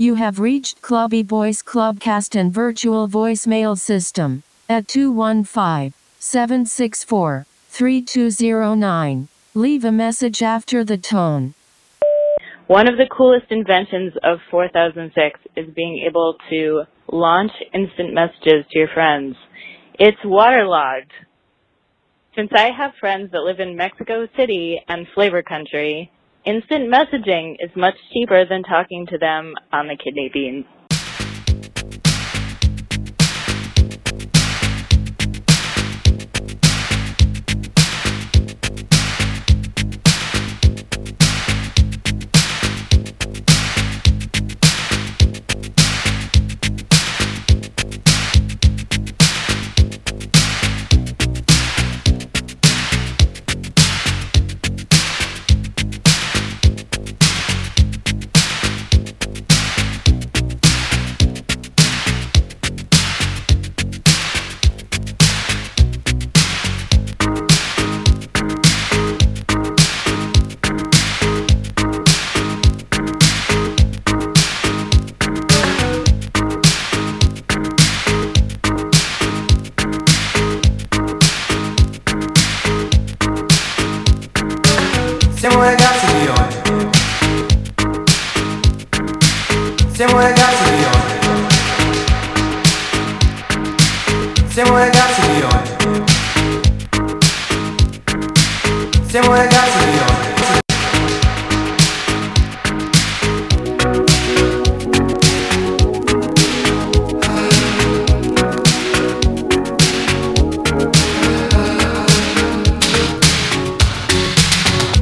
You have reached Clubby Voice Clubcast and virtual voicemail system at 215 764 3209. Leave a message after the tone. One of the coolest inventions of 4006 is being able to launch instant messages to your friends. It's waterlogged. Since I have friends that live in Mexico City and flavor country, instant messaging is much cheaper than talking to them on the kidney beans.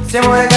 Siamo ragazzi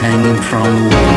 hanging from the wall.